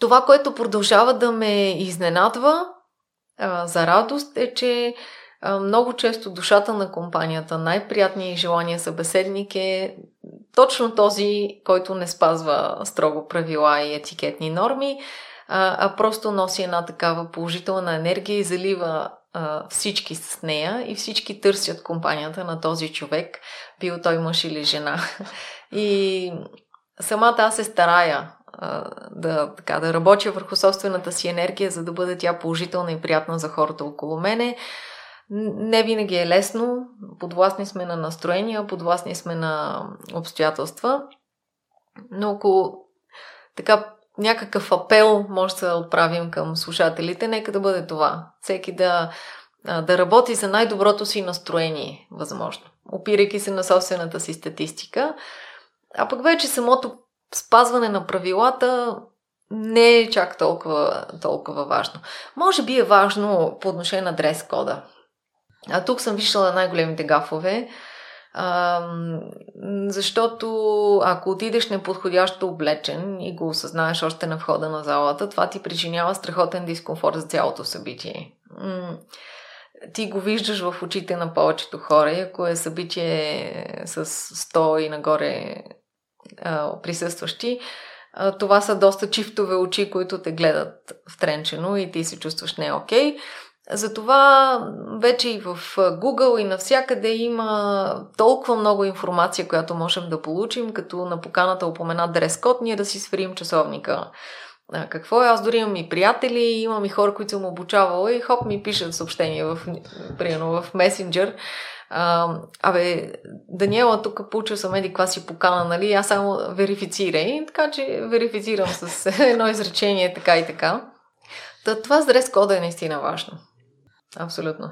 Това, което продължава да ме изненадва а, за радост е, че а, много често душата на компанията, най-приятният желания събеседник е точно този, който не спазва строго правила и етикетни норми, а, а просто носи една такава положителна енергия и залива а, всички с нея и всички търсят компанията на този човек, бил той мъж или жена. И самата аз се старая да, така, да работя върху собствената си енергия, за да бъде тя положителна и приятна за хората около мене. Не винаги е лесно. Подвластни сме на настроения, подвластни сме на обстоятелства. Но ако така някакъв апел може да отправим към слушателите, нека да бъде това. Всеки да, да работи за най-доброто си настроение, възможно, опирайки се на собствената си статистика. А пък вече самото спазване на правилата не е чак толкова, толкова важно. Може би е важно по отношение на дрес-кода. А тук съм виждала най-големите гафове. А, защото ако отидеш неподходящо облечен и го осъзнаеш още на входа на залата, това ти причинява страхотен дискомфорт за цялото събитие. Ти го виждаш в очите на повечето хора и ако е събитие с 100 и нагоре присъстващи, това са доста чифтове очи, които те гледат втренчено и ти се чувстваш не окей. Okay. Затова вече и в Google и навсякъде има толкова много информация, която можем да получим, като на поканата упомена дрес-код, ние да си сверим часовника. Какво е? Аз дори имам и приятели, имам и хора, които съм обучавала и хоп ми пишат съобщения в, примерно в месенджер. Абе, Даниела, тук получил съм еди каква покана, нали? Аз само верифицирай, така че верифицирам с едно изречение така и така. Та, това с дрес кода е наистина важно. Абсолютно.